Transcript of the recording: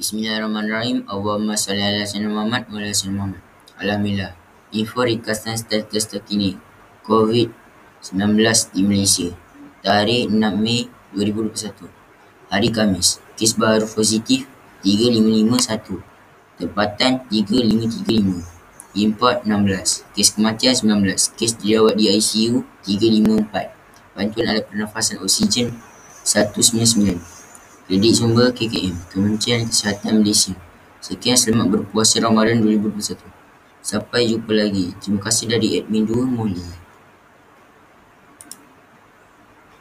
Bismillahirrahmanirrahim. Allahumma salli ala sayyidina Muhammad wa ala sayyidina Muhammad. Alhamdulillah. Info ringkasan status terkini COVID-19 di Malaysia. Tarikh 6 Mei 2021. Hari Khamis. Kes baru positif 3551. Tempatan 3535. Import 16. Kes kematian 19. Kes dirawat di ICU 354. Bantuan alat pernafasan oksigen 199. Kredit sumber KKM Kementerian Kesihatan Malaysia. Sekian selamat berpuasa Ramadan 2021 Sampai jumpa lagi. Terima kasih dari admin 2 Molly